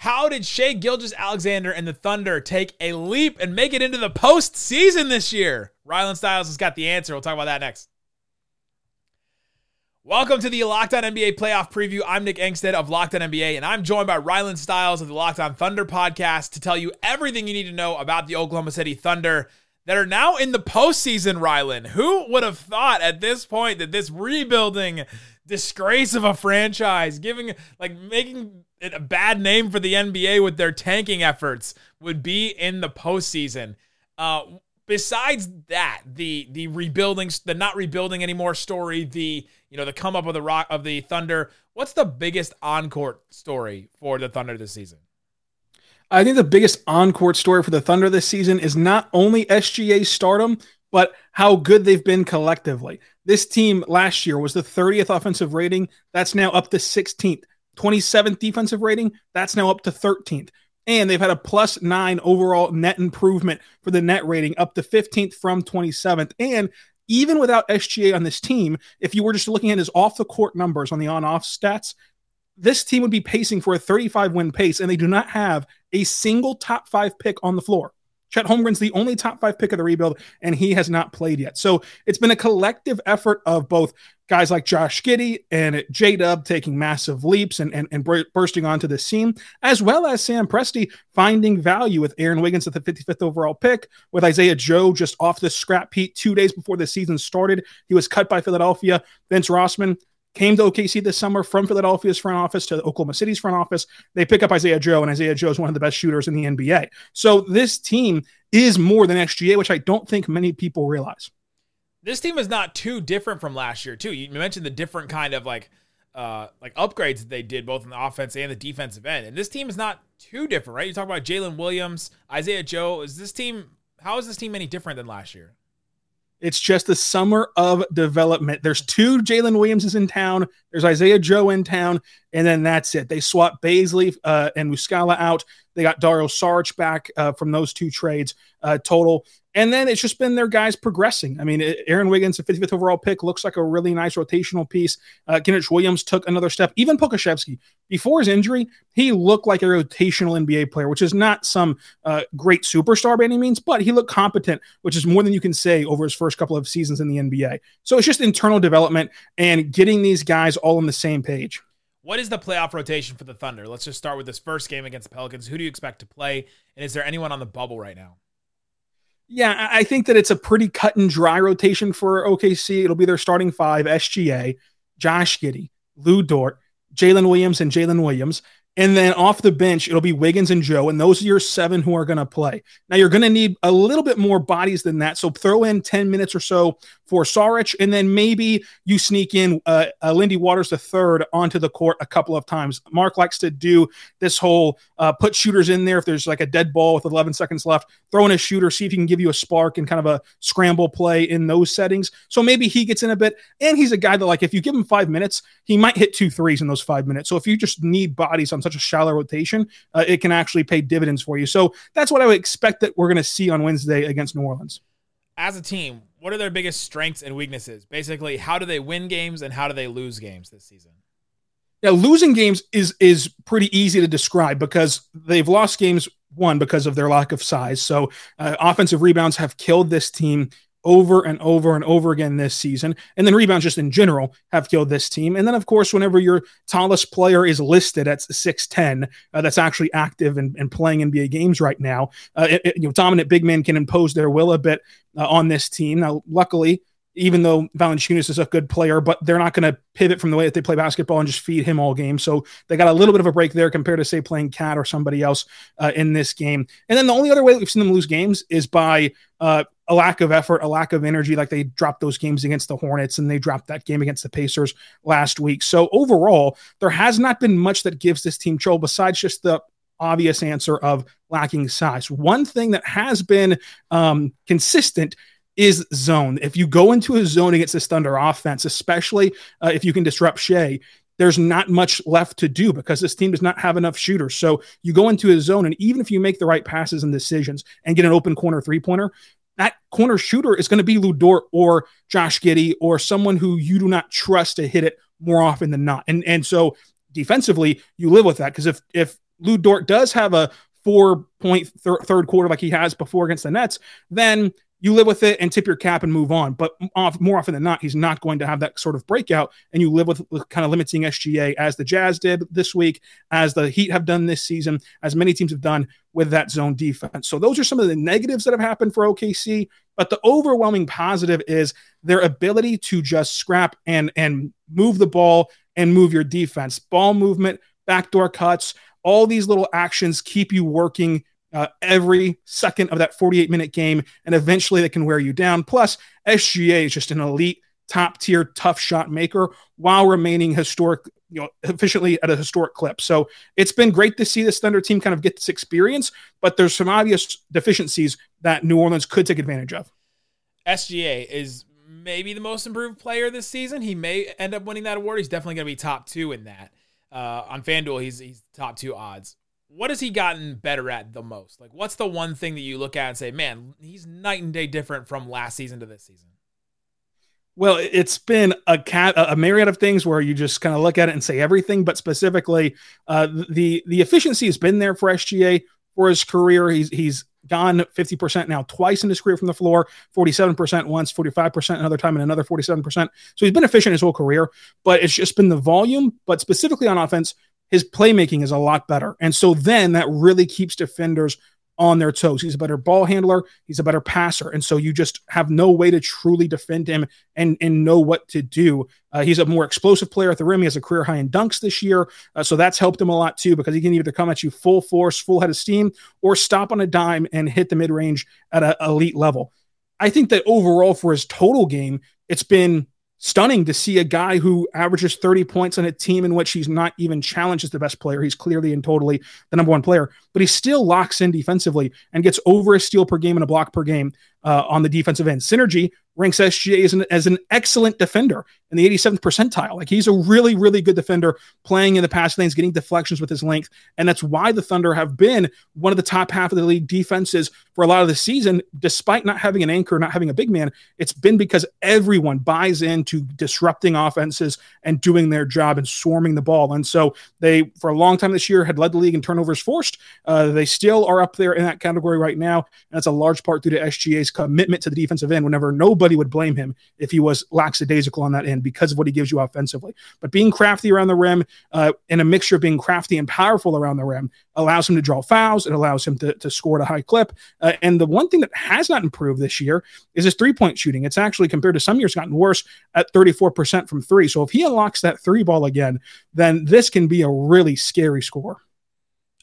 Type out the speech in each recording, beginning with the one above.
How did Shai Gilgeous-Alexander and the Thunder take a leap and make it into the postseason this year? Rylan Stiles has got the answer. We'll talk about that next. Welcome to the Locked On NBA playoff preview. I'm Nick Angstadt of Locked On NBA, and I'm joined by Rylan Stiles of the Locked On Thunder podcast to tell you everything you need to know about the Oklahoma City Thunder that are now in the postseason. Rylan, who would have thought at this point that this rebuilding disgrace of a franchise, giving like making it a bad name for the NBA with their tanking efforts, would be in the postseason? Uh, besides that, the the rebuilding, the not rebuilding anymore story, the you know the come up of the rock of the Thunder. What's the biggest on-court story for the Thunder this season? I think the biggest on-court story for the Thunder this season is not only SGA stardom, but how good they've been collectively. This team last year was the 30th offensive rating. That's now up to 16th. 27th defensive rating. That's now up to 13th and they've had a plus nine overall net improvement for the net rating up to 15th from 27th. And even without SGA on this team, if you were just looking at his off the court numbers on the on off stats, this team would be pacing for a 35 win pace, and they do not have a single top five pick on the floor. Chet Holmgren's the only top five pick of the rebuild, and he has not played yet. So it's been a collective effort of both guys like Josh Giddey and J Dub taking massive leaps and, and, and bursting onto the scene, as well as Sam Presti finding value with Aaron Wiggins at the 55th overall pick, with Isaiah Joe just off the scrap heap two days before the season started. He was cut by Philadelphia. Vince Rozman came to OKC this summer from Philadelphia's front office to Oklahoma City's front office. They pick up Isaiah Joe, and Isaiah Joe is one of the best shooters in the NBA. So this team is more than SGA, which I don't think many people realize. This team is not too different from last year, too. You mentioned the different kind of like uh like upgrades that they did both in the offense and the defensive end. And this team is not too different, right? You talk about Jalen Williams, Isaiah Joe. Is this team how is this team any different than last year? It's just the summer of development. There's two Jalen Williamses in town. There's Isaiah Joe in town, and then that's it. They swap Bazley uh, and Muscala out. They got Dario Saric back uh, from those two trades uh, total. And then it's just been their guys progressing. I mean, Aaron Wiggins, the 55th overall pick, looks like a really nice rotational piece. Uh, Williams took another step. Even Pokusevski, before his injury, he looked like a rotational NBA player, which is not some uh, great superstar by any means, but he looked competent, which is more than you can say over his first couple of seasons in the NBA. So it's just internal development and getting these guys all on the same page. What is the playoff rotation for the Thunder? Let's just start with this first game against the Pelicans. Who do you expect to play? And is there anyone on the bubble right now? Yeah, I think that it's a pretty cut and dry rotation for OKC. It'll be their starting five SGA, Josh Giddey, Lu Dort, Jalen Williams, and Jalen Williams. And then off the bench, it'll be Wiggins and Joe. And those are your seven who are going to play. Now, you're going to need a little bit more bodies than that. So throw in 10 minutes or so for Saric. And then maybe you sneak in uh, uh, Lindy Waters III onto the court a couple of times. Mark likes to do this whole uh, put shooters in there. If there's like a dead ball with 11 seconds left, throw in a shooter, see if he can give you a spark and kind of a scramble play in those settings. So maybe he gets in a bit. And he's a guy that, like, if you give him five minutes, he might hit two threes in those five minutes. So if you just need bodies on such a shallow rotation, uh, it can actually pay dividends for you. So that's what I would expect that we're going to see on Wednesday against New Orleans. As a team, what are their biggest strengths and weaknesses? Basically, how do they win games and how do they lose games this season? Yeah, losing games is is pretty easy to describe because they've lost games one because of their lack of size. So uh, offensive rebounds have killed this team over and over and over again this season. And then rebounds just in general have killed this team. And then, of course, whenever your tallest player is listed at 6'10, uh, that's actually active and, and, playing NBA games right now, uh, it, it, you know, dominant big men can impose their will a bit uh, on this team. Now, luckily, even though Valanciunas is a good player, but they're not going to pivot from the way that they play basketball and just feed him all game. So they got a little bit of a break there compared to say playing KAT or somebody else uh, in this game. And then the only other way we've seen them lose games is by uh, a lack of effort, a lack of energy. Like they dropped those games against the Hornets and they dropped that game against the Pacers last week. So overall, there has not been much that gives this team trouble besides just the obvious answer of lacking size. One thing that has been um, consistent is zone. If you go into a zone against this Thunder offense, especially uh, if you can disrupt Shai, there's not much left to do because this team does not have enough shooters. So you go into a zone, and even if you make the right passes and decisions and get an open corner three pointer, that corner shooter is going to be Lu Dort or Josh Giddey or someone who you do not trust to hit it more often than not. And and so defensively, you live with that because if if Lu Dort does have a four point thir- third quarter like he has before against the Nets, then you live with it and tip your cap and move on. But off, more often than not, he's not going to have that sort of breakout. And you live with, with, kind of limiting SGA as the Jazz did this week, as the Heat have done this season, as many teams have done with that zone defense. So those are some of the negatives that have happened for OKC. But the overwhelming positive is their ability to just scrap and and move the ball and move your defense. Ball movement, backdoor cuts, all these little actions keep you working uh, every second of that 48 minute game, and eventually they can wear you down. Plus, SGA is just an elite, top tier, tough shot maker while remaining historic, you know, efficiently at a historic clip. So it's been great to see this Thunder team kind of get this experience, but there's some obvious deficiencies that New Orleans could take advantage of. SGA is maybe the most improved player this season. He may end up winning that award. He's definitely going to be top two in that. Uh, on FanDuel, he's he's top two odds what has he gotten better at the most? Like, what's the one thing that you look at and say, man, he's night and day different from last season to this season? Well, it's been a cat a myriad of things where you just kind of look at it and say everything, but specifically, uh, the the efficiency has been there for SGA for his career. He's he's gone 50% now twice in his career from the floor, 47% once, 45% another time, and another 47%. So he's been efficient his whole career, but it's just been the volume, but specifically on offense, his playmaking is a lot better. And so then that really keeps defenders on their toes. He's a better ball handler, he's a better passer. And so you just have no way to truly defend him and, and know what to do. Uh, he's a more explosive player at the rim. He has a career high in dunks this year. Uh, so that's helped him a lot too because he can either come at you full force, full head of steam, or stop on a dime and hit the mid range at an elite level. I think that overall for his total game, it's been stunning to see a guy who averages 30 points on a team in which he's not even challenged as the best player. He's clearly and totally the number one player, but he still locks in defensively and gets over a steal per game and a block per game uh, on the defensive end. Synergy ranks SGA as an, as an excellent defender in the 87th percentile. Like he's a really, really good defender playing in the pass lanes, getting deflections with his length. And that's why the Thunder have been one of the top half of the league defenses for a lot of the season, despite not having an anchor, not having a big man. It's been because everyone buys into disrupting offenses and doing their job and swarming the ball. And so they, for a long time this year, had led the league in turnovers forced. Uh, they still are up there in that category right now. And that's a large part due to SGA's commitment to the defensive end whenever nobody would blame him if he was lackadaisical on that end because of what he gives you offensively. But being crafty around the rim uh, and a mixture of being crafty and powerful around the rim allows him to draw fouls. It allows him to, to score at a high clip. Uh, and the one thing that has not improved this year is his three point shooting. It's actually, compared to some years, gotten worse at 34% from three. So if he unlocks that three ball again, then this can be a really scary score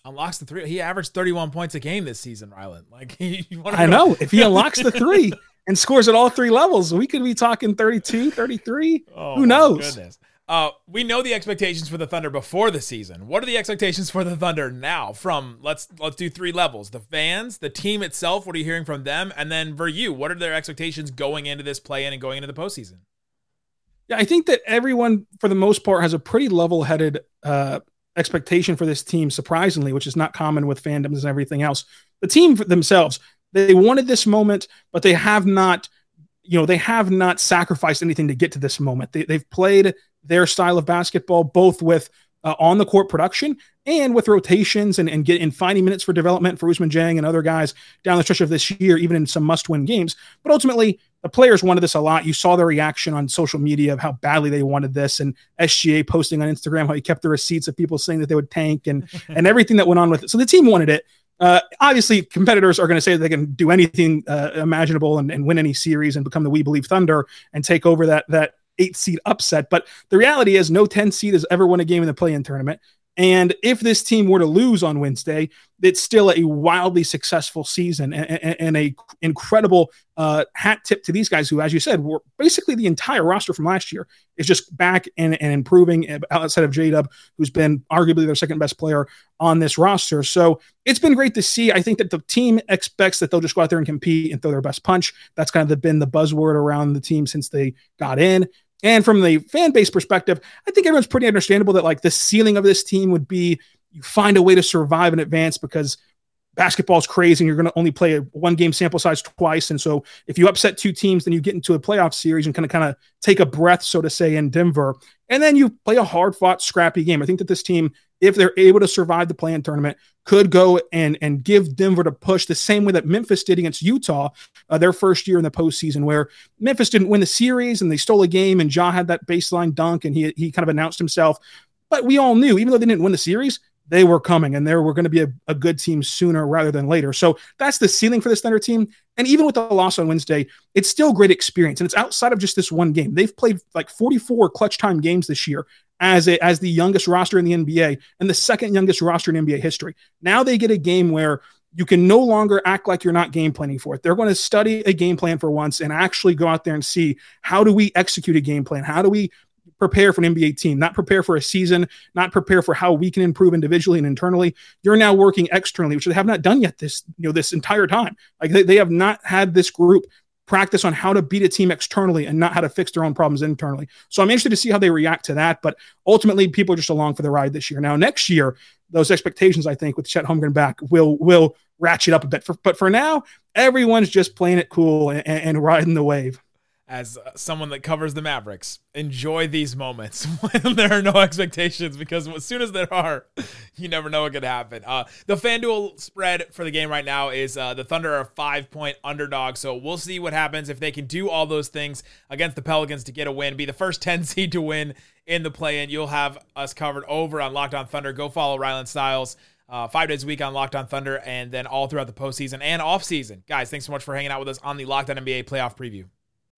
unlocks the three. He averaged 31 points a game this season, Rylan. Like I know if he unlocks the three and scores at all three levels, we could be talking 32, 33. Oh, Who knows? Uh, we know the expectations for the Thunder before the season. What are the expectations for the Thunder now? From let's let's do three levels: the fans, the team itself. What are you hearing from them? And then for you, what are their expectations going into this play-in and going into the postseason? Yeah, I think that everyone, for the most part, has a pretty level-headed uh, expectation for this team, surprisingly, which is not common with fandoms and everything else. The team themselves, they wanted this moment, but they have not, you know, they have not sacrificed anything to get to this moment. They, have played their style of basketball, both with uh, on the court production and with rotations and, and get in finding minutes for development for Ousmane Dieng and other guys down the stretch of this year, even in some must win games. But ultimately, the players wanted this a lot. You saw their reaction on social media of how badly they wanted this, and SGA posting on Instagram how he kept the receipts of people saying that they would tank and and everything that went on with it. So the team wanted it. Uh, obviously, competitors are going to say they can do anything uh, imaginable and, and, win any series and become the We Believe Thunder and take over that that eight seed upset. But the reality is, no ten seed has ever won a game in the play-in tournament. And if this team were to lose on Wednesday, it's still a wildly successful season and, and a incredible uh, hat tip to these guys who, as you said, were basically the entire roster from last year is just back and, and improving outside of J Dub, who's been arguably their second best player on this roster. So it's been great to see. I think that the team expects that they'll just go out there and compete and throw their best punch. That's kind of been the buzzword around the team since they got in. And from the fan base perspective, I think everyone's pretty understandable that like the ceiling of this team would be you find a way to survive in advance because basketball is crazy and you're going to only play a one game sample size twice. And so if you upset two teams, then you get into a playoff series and kind of kind of take a breath, so to say, in Denver. And then you play a hard fought, scrappy game. I think that this team, if they're able to survive the play-in tournament, could go and and give Denver to push the same way that Memphis did against Utah uh, their first year in the postseason, where Memphis didn't win the series and they stole a game, and Ja had that baseline dunk and he he kind of announced himself. But we all knew, even though they didn't win the series, they were coming and they were going to be a, a, good team sooner rather than later. So that's the ceiling for this Thunder team. And even with the loss on Wednesday, it's still great experience. And it's outside of just this one game. They've played like 44 clutch time games this year as a, as the youngest roster in the NBA and the second youngest roster in NBA history. Now they get a game where you can no longer act like you're not game planning for it. They're going to study a game plan for once and actually go out there and see how do we execute a game plan? How do we prepare for an NBA team, not prepare for a season, not prepare for how we can improve individually and internally. You're now working externally, which they have not done yet this, you know, this entire time. Like they, they have not had this group practice on how to beat a team externally and not how to fix their own problems internally. So I'm interested to see how they react to that. But ultimately, people are just along for the ride this year. Now, next year, those expectations, I think, with Chet Holmgren back, will will ratchet up a bit. For, but for now, everyone's just playing it cool and, and riding the wave as uh, someone that covers the Mavericks, enjoy these moments when there are no expectations because as soon as there are, you never know what could happen. Uh, the FanDuel spread for the game right now is uh, the Thunder are five point underdog. So we'll see what happens if they can do all those things against the Pelicans to get a win, be the first 10 seed to win in the play in. You'll have us covered over on Locked On Thunder. Go follow Rylan Stiles. Uh, five days a week on Locked On Thunder, and then all throughout the postseason and offseason. Guys, thanks so much for hanging out with us on the Locked On NBA playoff preview.